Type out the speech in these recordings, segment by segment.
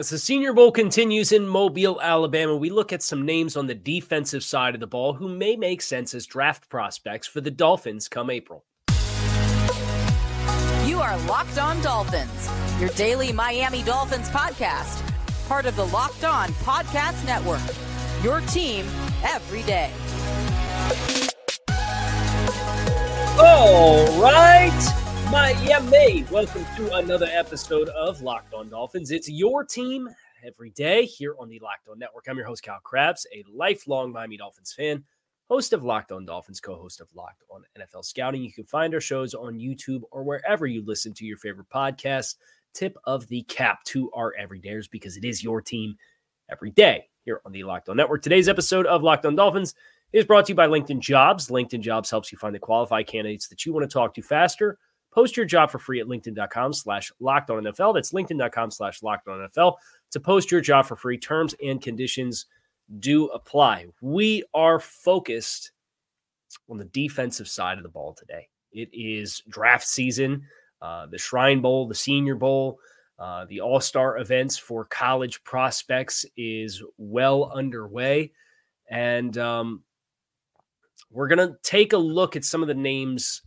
As the Senior Bowl continues in Mobile, Alabama, we look at some names on the defensive side of the ball who may make sense as draft prospects for the Dolphins come April. You are Locked On Dolphins, your daily Miami Dolphins podcast, part of the Locked On Podcast Network. Your team every day. All right. Miami. Welcome to another episode of Locked On Dolphins. It's your team every day here on the Locked On Network. I'm your host, Kyle Crabbs, a lifelong Miami Dolphins fan, host of Locked On Dolphins, co host of Locked On NFL Scouting. You can find our shows on YouTube or wherever you listen to your favorite podcast. Tip of the cap to our everydayers because it is your team every day here on the Locked On Network. Today's episode of Locked On Dolphins is brought to you by LinkedIn Jobs. LinkedIn Jobs helps you find the qualified candidates that you want to talk to faster Post your job for free at LinkedIn.com slash locked on NFL. That's LinkedIn.com slash locked on NFL. To post your job for free, terms and conditions do apply. We are focused on the defensive side of the ball today. It is draft season, uh, the Shrine Bowl, the Senior Bowl, uh, the All Star events for college prospects is well underway. And um, we're going to take a look at some of the names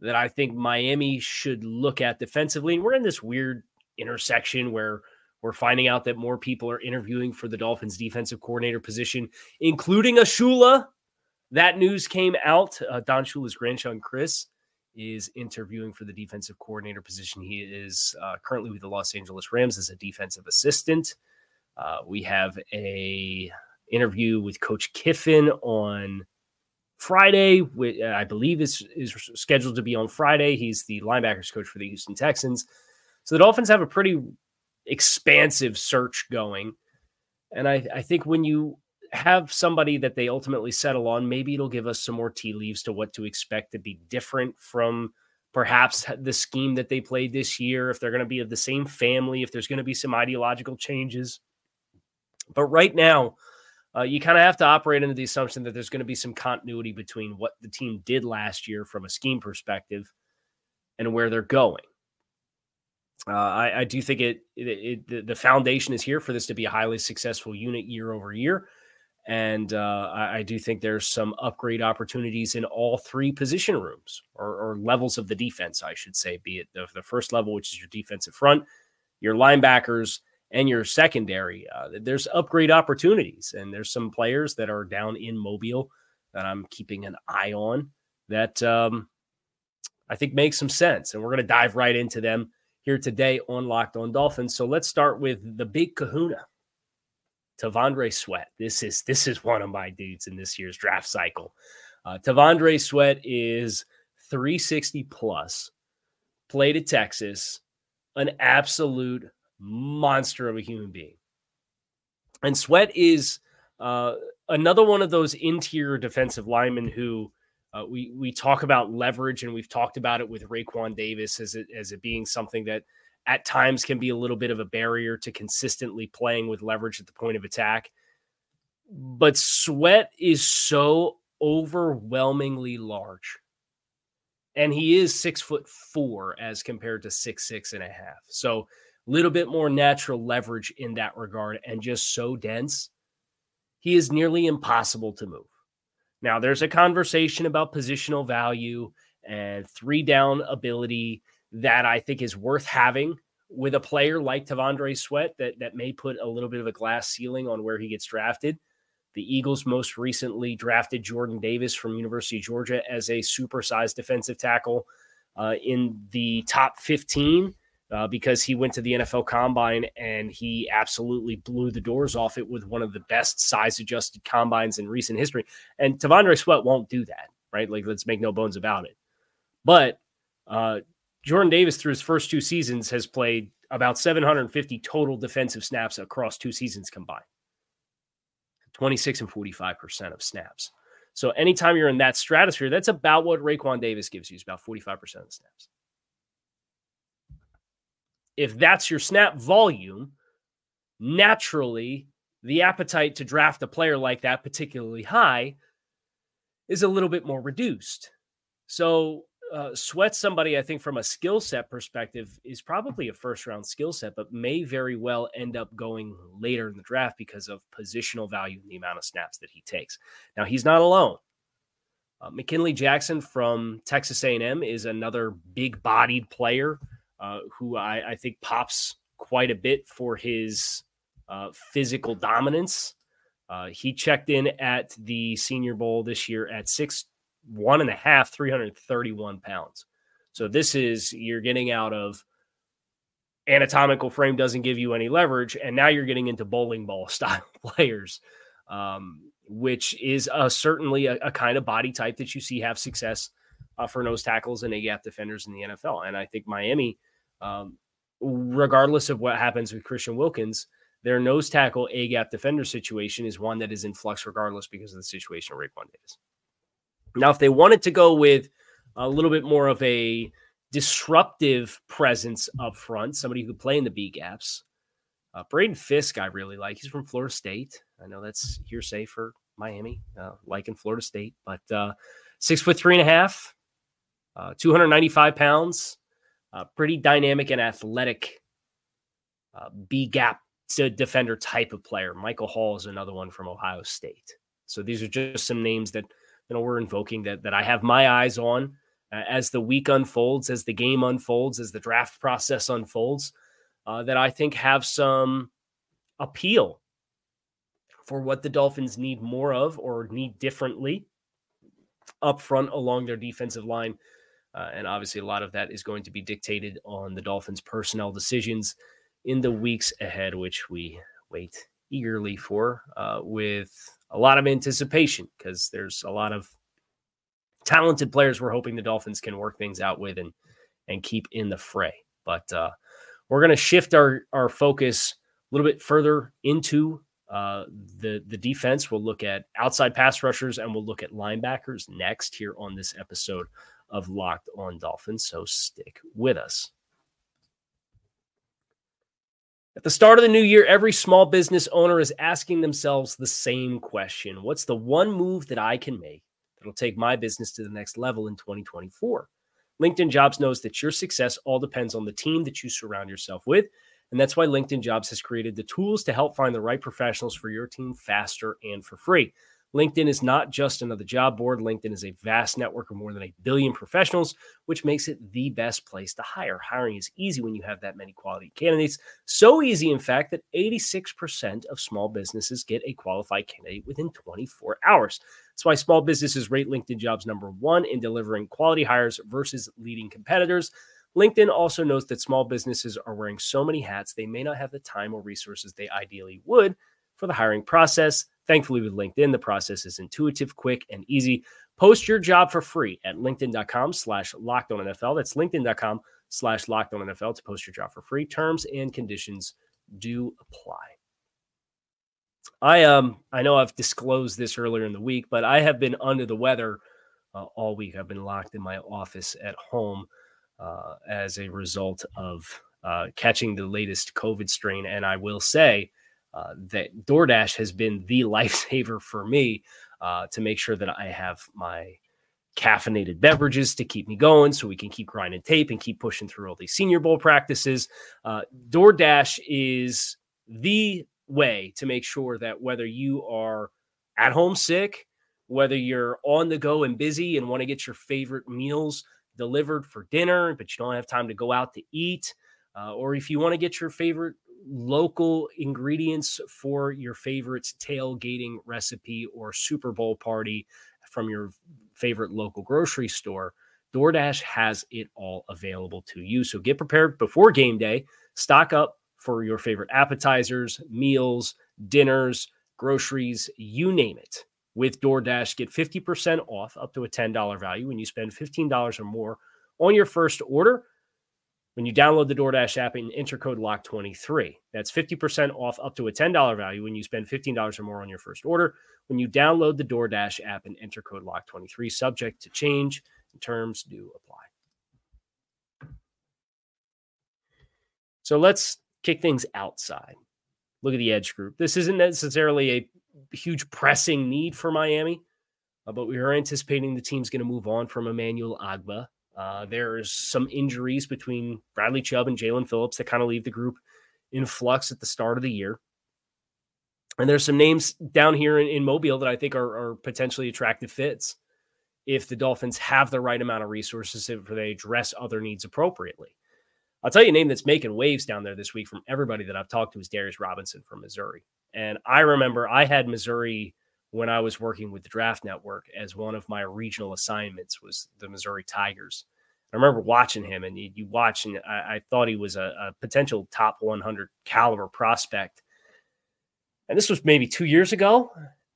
that I think Miami should look at defensively. And we're in this weird intersection where we're finding out that more people are interviewing for the Dolphins defensive coordinator position, including a Shula. That news came out. Uh, Don Shula's grandson, Chris, is interviewing for the defensive coordinator position. He is uh, currently with the Los Angeles Rams as a defensive assistant. Uh, we have a interview with Coach Kiffin on Friday, uh, I believe is is scheduled to be on Friday. He's the linebackers coach for the Houston Texans. So the Dolphins have a pretty expansive search going. And I, I think when you have somebody that they ultimately settle on, maybe it'll give us some more tea leaves to what to expect to be different from perhaps the scheme that they played this year, if they're going to be of the same family, if there's going to be some ideological changes. But right now, uh, you kind of have to operate under the assumption that there's going to be some continuity between what the team did last year from a scheme perspective and where they're going. Uh, I, I, do think it, it, it, the foundation is here for this to be a highly successful unit year over year, and uh, I, I, do think there's some upgrade opportunities in all three position rooms or, or levels of the defense, I should say, be it the, the first level, which is your defensive front, your linebackers, and your secondary. Uh, there's upgrade opportunities, and there's some players that are down in Mobile that I'm keeping an eye on that um, I think makes some sense. And we're going to dive right into them here today on Locked On Dolphins. So let's start with the big kahuna. T'Vondre Sweat. This is this is one of my dudes in this year's draft cycle. Uh, T'Vondre Sweat is 360 plus, played at Texas, an absolute monster of a human being. And Sweat is uh, another one of those interior defensive linemen who uh, we we talk about leverage, and we've talked about it with Raekwon Davis as it as it being something that at times can be a little bit of a barrier to consistently playing with leverage at the point of attack. But Sweat is so overwhelmingly large. And he is six foot four as compared to six, six and a half. So little bit more natural leverage in that regard and just so dense, he is nearly impossible to move. Now, there's a conversation about positional value and three down ability that I think is worth having with a player like T'Vondre Sweat that, that may put a little bit of a glass ceiling on where he gets drafted. The Eagles most recently drafted Jordan Davis from University of Georgia as a supersized defensive tackle uh, in the top 15 uh, because he went to the NFL Combine and he absolutely blew the doors off it with one of the best size adjusted combines in recent history. And T'Vondre Sweat won't do that, right? Like, let's make no bones about it. But uh, Jordan Davis, through his first two seasons, has played about 750 total defensive snaps across two seasons combined 26 and 45% of snaps. So anytime you're in that stratosphere, that's about what Raekwon Davis gives you, is about 45% of the snaps if that's your snap volume, naturally the appetite to draft a player like that, particularly high, is a little bit more reduced. So uh, Sweat, somebody I think from a skill set perspective, is probably a first round skill set, but may very well end up going later in the draft because of positional value and the amount of snaps that he takes. Now he's not alone. Uh, McKinley Jackson from Texas A&M is another big-bodied player uh, who I, I, think pops quite a bit for his uh, physical dominance. Uh, he checked in at the Senior Bowl this year at six one and a half, 331 pounds. So this is you're getting out of anatomical frame doesn't give you any leverage, and now you're getting into bowling ball style players, um, which is a, certainly a, a, kind of body type that you see have success uh, for nose tackles and A gap defenders in the NFL. And I think Miami, um, regardless of what happens with Christian Wilkins, their nose tackle A gap defender situation is one that is in flux regardless because of the situation of Raekwon Davis. Now, if they wanted to go with a little bit more of a disruptive presence up front, somebody who could play in the B gaps, uh, Braden Fiske, I really like. He's from Florida State. I know that's hearsay for Miami, uh, like in Florida State, but uh, six foot three and a half, uh, 295 pounds, uh, pretty dynamic and athletic uh, B gap to defender type of player. Michael Hall is another one from Ohio State. So these are just some names that you know we're invoking that that I have my eyes on uh, as the week unfolds, as the game unfolds, as the draft process unfolds, uh, that I think have some appeal for what the Dolphins need more of or need differently up front along their defensive line. Uh, and obviously, a lot of that is going to be dictated on the Dolphins' personnel decisions in the weeks ahead, which we wait eagerly for uh, with a lot of anticipation because there's a lot of talented players we're hoping the Dolphins can work things out with and and keep in the fray. But uh, we're going to shift our our focus a little bit further into uh, the the defense. We'll look at outside pass rushers and we'll look at linebackers next here on this episode of Locked On Dolphins. So stick with us. At the start of the new year, every small business owner is asking themselves the same question What's the one move that I can make that'll take my business to the next level in 2024? LinkedIn Jobs knows that your success all depends on the team that you surround yourself with. And that's why LinkedIn Jobs has created the tools to help find the right professionals for your team faster and for free. LinkedIn is not just another job board. LinkedIn is a vast network of more than a billion professionals, which makes it the best place to hire. Hiring is easy when you have that many quality candidates. So easy, in fact, that 86% of small businesses get a qualified candidate within 24 hours. That's why small businesses rate LinkedIn jobs number one in delivering quality hires versus leading competitors. LinkedIn also knows that small businesses are wearing so many hats, they may not have the time or resources they ideally would for the hiring process. Thankfully, with LinkedIn, the process is intuitive, quick, and easy. Post your job for free at linkedin.com slash locked on NFL. That's linkedin.com slash locked on NFL to post your job for free. Terms and conditions do apply. I um I know I've disclosed this earlier in the week, but I have been under the weather uh, all week. I've been locked in my office at home uh, as a result of uh, catching the latest COVID strain, and I will say uh, that DoorDash has been the lifesaver for me uh, to make sure that I have my caffeinated beverages to keep me going so we can keep grinding tape and keep pushing through all these senior bowl practices. Uh, DoorDash is the way to make sure that whether you are at home sick, whether you're on the go and busy and want to get your favorite meals delivered for dinner, but you don't have time to go out to eat, uh, or if you want to get your favorite local ingredients for your favorite tailgating recipe or Super Bowl party from your favorite local grocery store, DoorDash has it all available to you. So get prepared before game day, stock up for your favorite appetizers, meals, dinners, groceries, you name it. With DoorDash, get 50% off up to a $10 value when you spend $15 or more on your first order when you download the DoorDash app and enter code LOCKED23. That's 50% off up to a $10 value when you spend $15 or more on your first order. When you download the DoorDash app and enter code LOCKED23, subject to change, terms do apply. So let's kick things outside. Look at the edge group. This isn't necessarily a huge pressing need for Miami, uh, but we are anticipating the team's going to move on from Emmanuel Ogbah Uh, there's some injuries between Bradley Chubb and Jaelan Phillips that kind of leave the group in flux at the start of the year. And there's some names down here in, in Mobile that I think are, are, potentially attractive fits if the Dolphins have the right amount of resources if they address other needs appropriately. I'll tell you a name that's making waves down there this week from everybody that I've talked to is Darius Robinson from Missouri. And I remember I had Missouri when I was working with the Draft Network as one of my regional assignments was the Missouri Tigers. I remember watching him, and you, you watch, and I, I, thought he was a, a, potential top 100 caliber prospect. And this was maybe two years ago,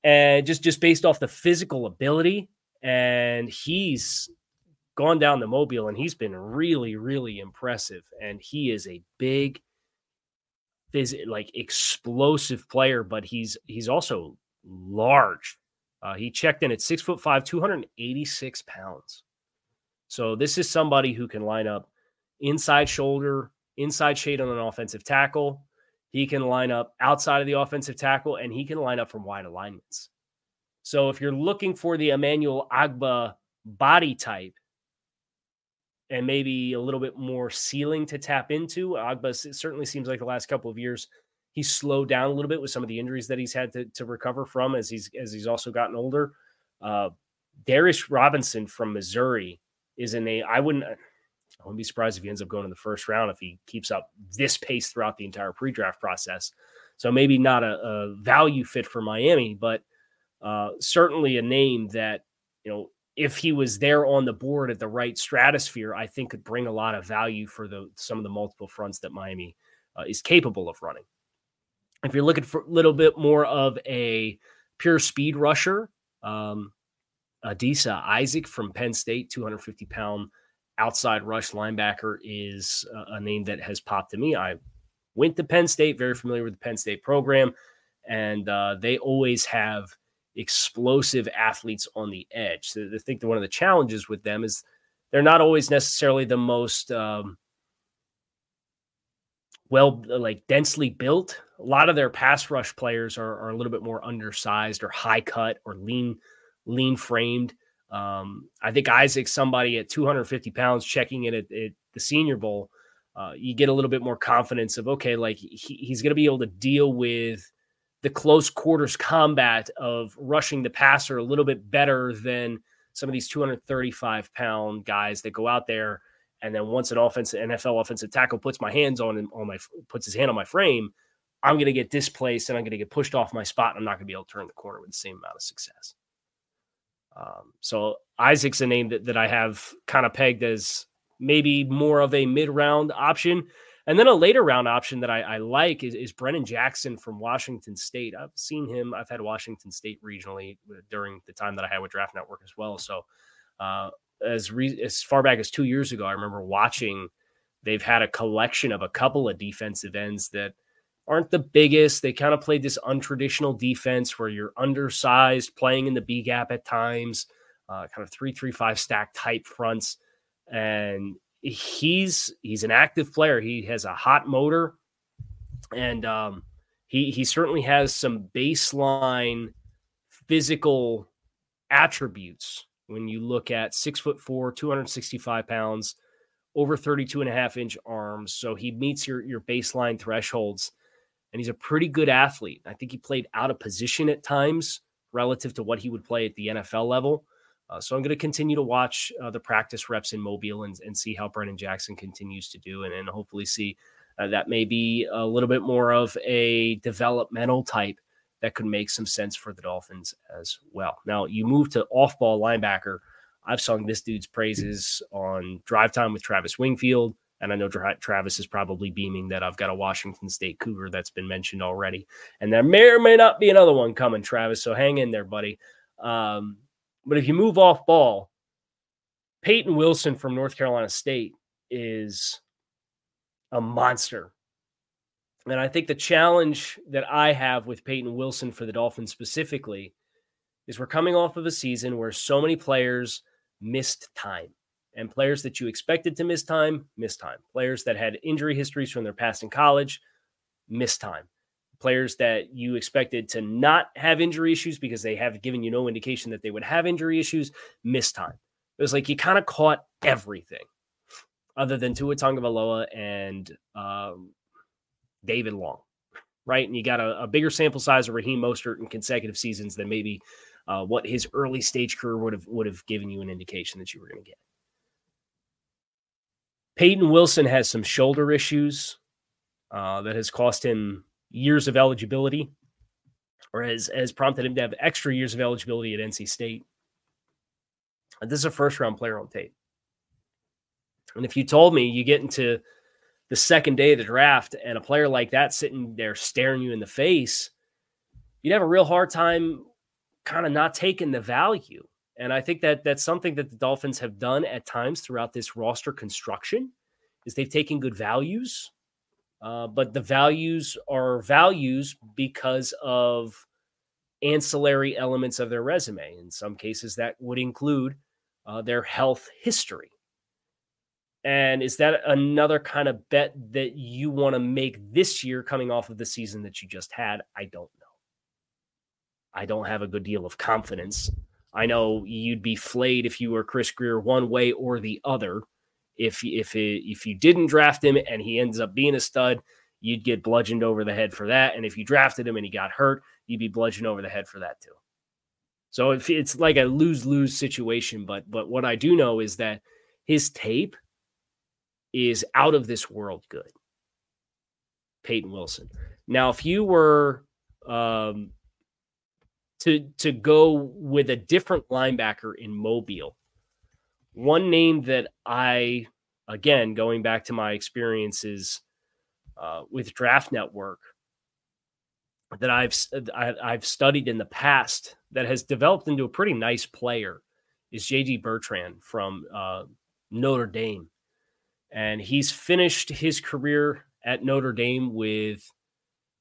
and just just based off the physical ability, and he's gone down the mobile, and he's been really, really impressive. And he is a big, phys- like explosive player, but he's he's also large. Uh, he checked in at six foot five, 286 pounds. So this is somebody who can line up inside shoulder, inside shade on an offensive tackle. He can line up outside of the offensive tackle, and he can line up from wide alignments. So if you're looking for the Emmanuel Ogbah body type and maybe a little bit more ceiling to tap into, Ogbah certainly seems like the last couple of years he's slowed down a little bit with some of the injuries that he's had to, to recover from as he's as he's also gotten older. Uh, Darius Robinson from Missouri is in a I wouldn't I wouldn't be surprised if he ends up going in the first round if he keeps up this pace throughout the entire pre-draft process. So maybe not a, a value fit for Miami, but uh, certainly a name that you know if he was there on the board at the right stratosphere, I think could bring a lot of value for the some of the multiple fronts that Miami uh, is capable of running. If you're looking for a little bit more of a pure speed rusher, um, Adisa Isaac from Penn State, 250 pound outside rush linebacker, is a name that has popped to me. I went to Penn State, very familiar with the Penn State program, and uh, they always have explosive athletes on the edge. So I think that one of the challenges with them is they're not always necessarily the most um, well, like densely built. A lot of their pass rush players are, are a little bit more undersized or high cut or lean, lean framed. Um, I think Isaac, somebody at 250 pounds, checking in at, at the Senior Bowl, uh, you get a little bit more confidence of okay, like he, he's going to be able to deal with the close quarters combat of rushing the passer a little bit better than some of these 235 pound guys that go out there and then once an offensive NFL offensive tackle puts my hands on him, on my puts his hand on my frame, I'm going to get displaced and I'm going to get pushed off my spot. And I'm not going to be able to turn the corner with the same amount of success. Um, so Isaac's a name that, that I have kind of pegged as maybe more of a mid round option. And then a later round option that I, I like is, is, Brennan Jackson from Washington State. I've seen him. I've had Washington State regionally during the time that I had with Draft Network as well. So uh, as re- as far back as two years ago, I remember watching. They've had a collection of a couple of defensive ends that aren't the biggest. They kind of played this untraditional defense where you're undersized, playing in the B gap at times, uh, kind of three three five stack type fronts, and he's he's an active player. He has a hot motor, and um, he he certainly has some baseline physical attributes when you look at six foot four, 265 pounds, over 32 and a half inch arms. So he meets your, your baseline thresholds and he's a pretty good athlete. I think he played out of position at times relative to what he would play at the NFL level. Uh, so I'm going to continue to watch uh, the practice reps in Mobile and, and see how Brennan Jackson continues to do and, and hopefully see uh, that may be a little bit more of a developmental type that could make some sense for the Dolphins as well. Now, you move to off ball linebacker. I've sung this dude's praises on drive time with Travis Wingfield. And I know Travis is probably beaming that I've got a Washington State Cougar that's been mentioned already. And there may or may not be another one coming, Travis. So hang in there, buddy. Um, but if you move off ball, Payton Wilson from North Carolina State is a monster and I think the challenge that I have with Payton Wilson for the Dolphins specifically is we're coming off of a season where so many players missed time. And players that you expected to miss time, missed time. Players that had injury histories from their past in college, missed time. Players that you expected to not have injury issues because they have given you no indication that they would have injury issues, missed time. It was like you kind of caught everything other than Tua Tagovailoa and um, David Long, right? And you got a, a, bigger sample size of Raheem Mostert in consecutive seasons than maybe uh, what his early stage career would have would have given you an indication that you were going to get. Payton Wilson has some shoulder issues uh, that has cost him years of eligibility, or has, has prompted him to have extra years of eligibility at NC State. This is a first round player on tape. And if you told me you get into the second day of the draft and a player like that sitting there staring you in the face, you'd have a real hard time kind of not taking the value. And I think that that's something that the Dolphins have done at times throughout this roster construction is they've taken good values, uh, but the values are values because of ancillary elements of their resume. In some cases, that would include uh, their health history. And is that another kind of bet that you want to make this year coming off of the season that you just had? I don't know. I don't have a good deal of confidence. I know you'd be flayed if you were Chris Grier one way or the other. If if it, if you didn't draft him and he ends up being a stud, you'd get bludgeoned over the head for that. And if you drafted him and he got hurt, you'd be bludgeoned over the head for that too. So it's like a lose lose situation, but but what I do know is that his tape is out of this world good. Payton Wilson. Now, if you were um, to to go with a different linebacker in Mobile, one name that I again going back to my experiences uh, with Draft Network that I've I've studied in the past that has developed into a pretty nice player is JD Bertrand from uh, Notre Dame. And he's finished his career at Notre Dame with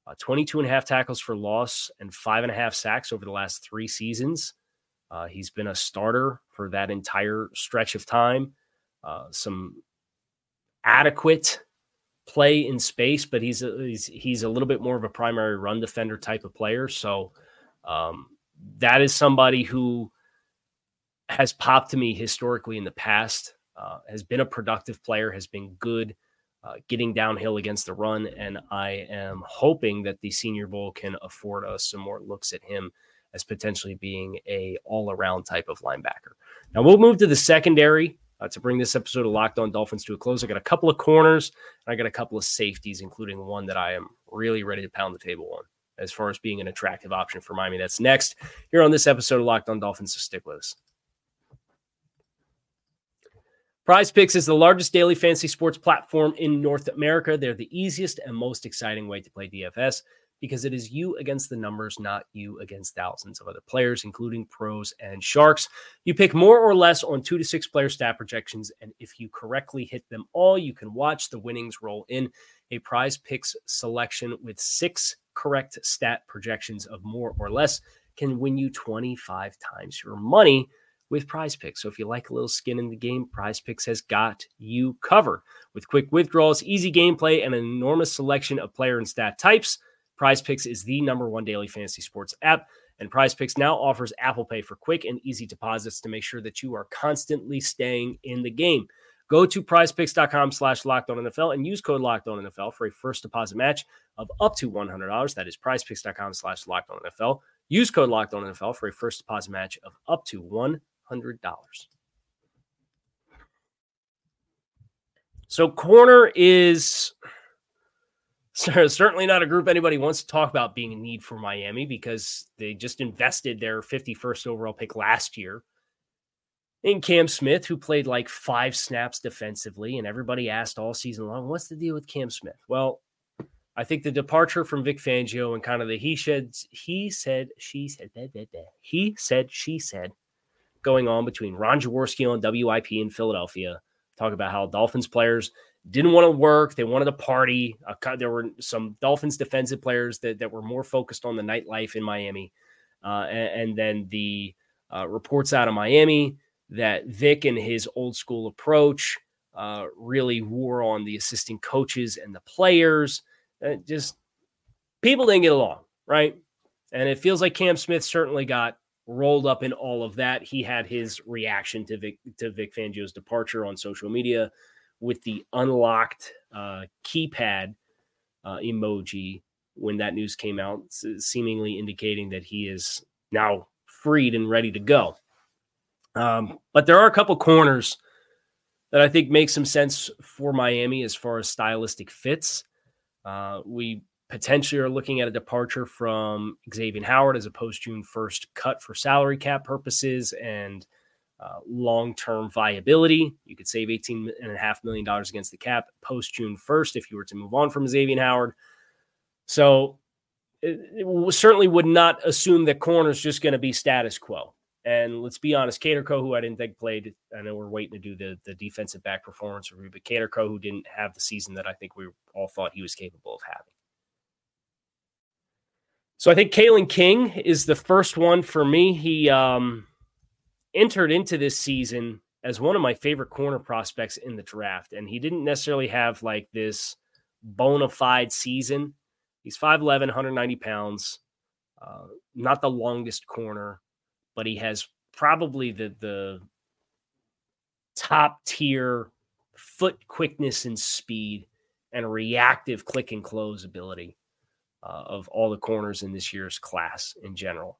uh, 22 and a half tackles for loss and five and a half sacks over the last three seasons. Uh, he's been a starter for that entire stretch of time. Uh, some adequate play in space, but he's a, he's he's a little bit more of a primary run defender type of player. So um, that is somebody who has popped to me historically in the past. Uh, has been a productive player, has been good uh, getting downhill against the run, and I am hoping that the Senior Bowl can afford us some more looks at him as potentially being a all around type of linebacker. Now we'll move to the secondary. Uh, to bring this episode of Locked On Dolphins to a close. I got a couple of corners and I got a couple of safeties, including one that I am really ready to pound the table on as far as being an attractive option for Miami. That's next here on this episode of Locked On Dolphins. So stick with us. Prize Picks is the largest daily fantasy sports platform in North America. They're the easiest and most exciting way to play DFS because it is you against the numbers, not you against thousands of other players, including pros and sharks. You pick more or less on two to six player stat projections, and if you correctly hit them all, you can watch the winnings roll in. A prize picks selection with six correct stat projections of more or less can win you 25 times your money with prize picks. So if you like a little skin in the game, prize picks has got you covered. With quick withdrawals, easy gameplay, and an enormous selection of player and stat types, prize picks is the number one daily fantasy sports app. And Prize Picks now offers Apple Pay for quick and easy deposits to make sure that you are constantly staying in the game. Go to prizepicks.com slash NFL and use code NFL for a first deposit match of up to $100. That is prizepicks.com slash NFL. Use code NFL for a first deposit match of up to $100. So, corner is certainly not a group anybody wants to talk about being in need for Miami because they just invested their 51st overall pick last year in Cam Smith, who played like five snaps defensively. And everybody asked all season long, what's the deal with Cam Smith? Well, I think the departure from Vic Fangio and kind of the he said, he said, she said, he said, she said going on between Ron Jaworski on WIP in Philadelphia. Talk about how Dolphins players didn't want to work. They wanted to party. Uh, there were some Dolphins defensive players that, that were more focused on the nightlife in Miami. Uh, and, and, then the uh, reports out of Miami that Vic and his old school approach uh, really wore on the assistant coaches and the players. Uh, just people didn't get along, right? And it feels like Cam Smith certainly got rolled up in all of that, he had his reaction to Vic to Vic Fangio's departure on social media with the unlocked uh, keypad uh, emoji when that news came out, seemingly indicating that he is now freed and ready to go. Um, but there are a couple corners that I think make some sense for Miami as far as stylistic fits. Uh, we potentially are looking at a departure from Xavier Howard as a post June 1st cut for salary cap purposes and uh, long term viability. You could save $18.5 million against the cap post June 1st if you were to move on from Xavier Howard. So it, it certainly would not assume that corner's is just going to be status quo. And let's be honest, Kohou, who I didn't think played, I know we're waiting to do the, the defensive back performance review, but Kohou, who didn't have the season that I think we all thought he was capable of having. So I think Kalen King is the first one for me. He um, entered into this season as one of my favorite corner prospects in the draft, and he didn't necessarily have like this bona fide season. He's 5'11, 190 pounds, uh, not the longest corner but he has probably the the top tier foot quickness and speed and reactive click and close ability uh, of all the corners in this year's class in general.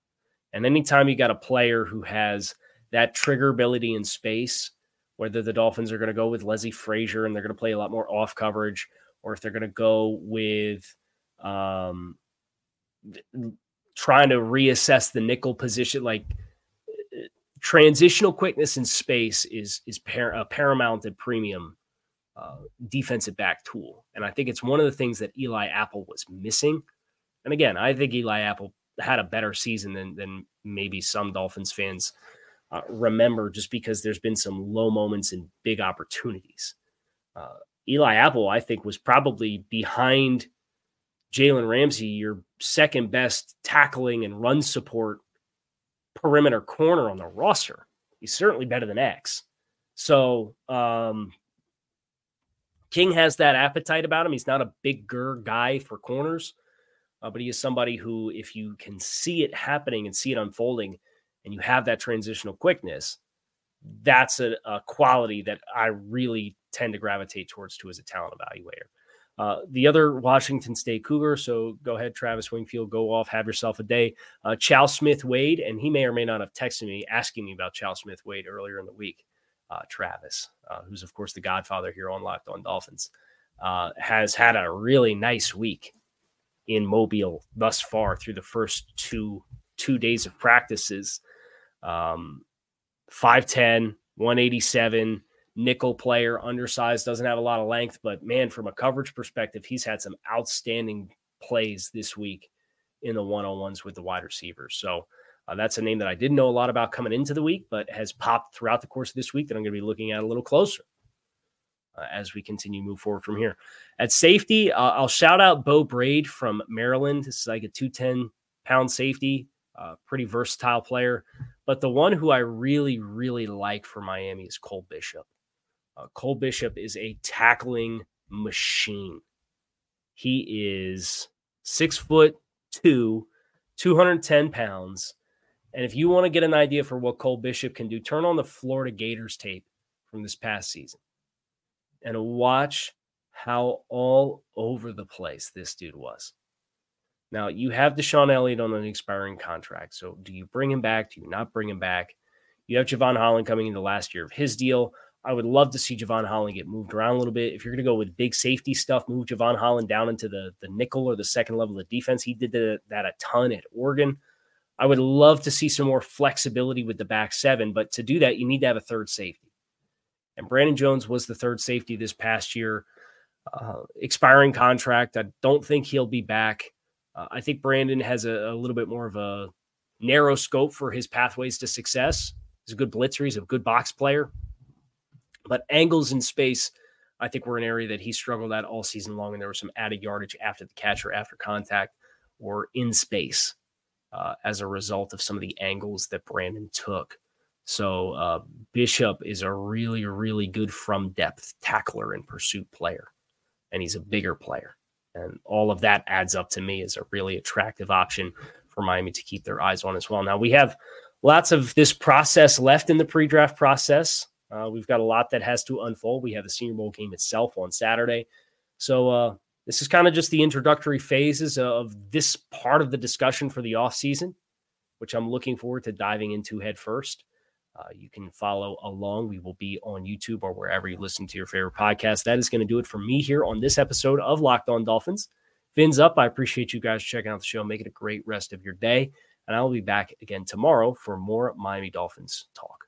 And anytime you got a player who has that trigger ability in space, whether the Dolphins are going to go with Leslie Frazier and they're going to play a lot more off coverage, or if they're going to go with um, trying to reassess the nickel position, like transitional quickness in space is is par- a paramount and premium uh, defensive back tool, and I think it's one of the things that Eli Apple was missing. And again, I think Eli Apple had a better season than than maybe some Dolphins fans uh, remember, just because there's been some low moments and big opportunities. Uh, Eli Apple, I think, was probably behind Jalen Ramsey, your second best tackling and run support perimeter corner on the roster. He's certainly better than X. So um, King has that appetite about him. He's not a bigger guy for corners, uh, but he is somebody who, if you can see it happening and see it unfolding, and you have that transitional quickness, that's a, a quality that I really tend to gravitate towards too as a talent evaluator. Uh, the other Washington State Cougar, so go ahead, Travis Wingfield, go off, have yourself a day. Uh, Chau Smith Wade, and he may or may not have texted me asking me about Chau Smith Wade earlier in the week. Uh, Travis, uh, who's of course the godfather here on Locked On Dolphins, uh, has had a really nice week in Mobile thus far through the first two two days of practices. Um, 5'10, 187 nickel player, undersized, doesn't have a lot of length, but man, from a coverage perspective, he's had some outstanding plays this week in the one on ones with the wide receivers. So uh, that's a name that I didn't know a lot about coming into the week, but has popped throughout the course of this week that I'm going to be looking at a little closer. Uh, as we continue to move forward from here. At safety, uh, I'll shout out Beau Brade from Maryland. This is like a 210 pound safety, uh, pretty versatile player. But the one who I really, really like for Miami is Cole Bishop. Uh, Cole Bishop is a tackling machine. He is six foot two, 210 pounds. And if you want to get an idea for what Cole Bishop can do, turn on the Florida Gators tape from this past season and watch how all over the place this dude was. Now, you have DeShon Elliott on an expiring contract. So, do you bring him back? Do you not bring him back? You have Jevon Holland coming in the last year of his deal. I would love to see Jevon Holland get moved around a little bit. If you're going to go with big safety stuff, move Jevon Holland down into the, the nickel or the second level of defense. He did the, that a ton at Oregon. I would love to see some more flexibility with the back seven, but to do that, you need to have a third safety. And Brandon Jones was the third safety this past year, uh, expiring contract. I don't think he'll be back. Uh, I think Brandon has a, a little bit more of a narrow scope for his pathways to success. He's a good blitzer. He's a good box player. But angles in space, I think, were an area that he struggled at all season long. And there was some added yardage after the catch or after contact or in space uh, as a result of some of the angles that Brandon took. So uh, Bishop is a really, really good from depth tackler and pursuit player. And he's a bigger player. And all of that adds up to me as a really attractive option for Miami to keep their eyes on as well. Now we have lots of this process left in the pre-draft process. Uh, we've got a lot that has to unfold. We have the Senior Bowl game itself on Saturday, so uh, this is kind of just the introductory phases of this part of the discussion for the offseason, which I'm looking forward to diving into head first. Uh, you can follow along. We will be on YouTube or wherever you listen to your favorite podcast. That is going to do it for me here on this episode of Locked On Dolphins. Fins up. I appreciate you guys checking out the show. Make it a great rest of your day. And I will be back again tomorrow for more Miami Dolphins talk.